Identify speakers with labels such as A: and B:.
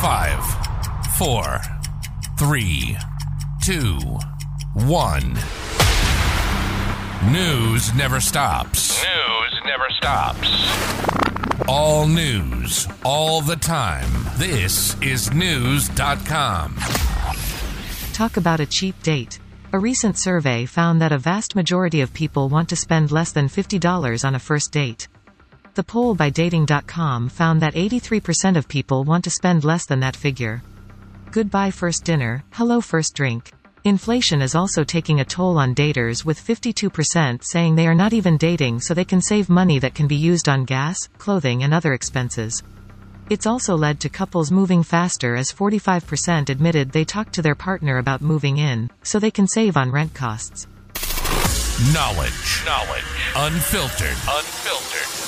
A: Five, four, three, two, one. News never stops. News never stops. All news, all the time. This is Knewz.com.
B: Talk about a cheap date. A recent survey found that a vast majority of people want to spend less than $50 on a first date. The poll by Dating.com found that 83% of people want to spend less than that figure. Goodbye first dinner, hello first drink. Inflation is also taking a toll on daters with 52% saying they are not even dating so they can save money that can be used on gas, clothing and other expenses. It's also led to couples moving faster as 45% admitted they talked to their partner about moving in, so they can save on rent costs.
A: Knowledge. Knowledge. Unfiltered. Unfiltered.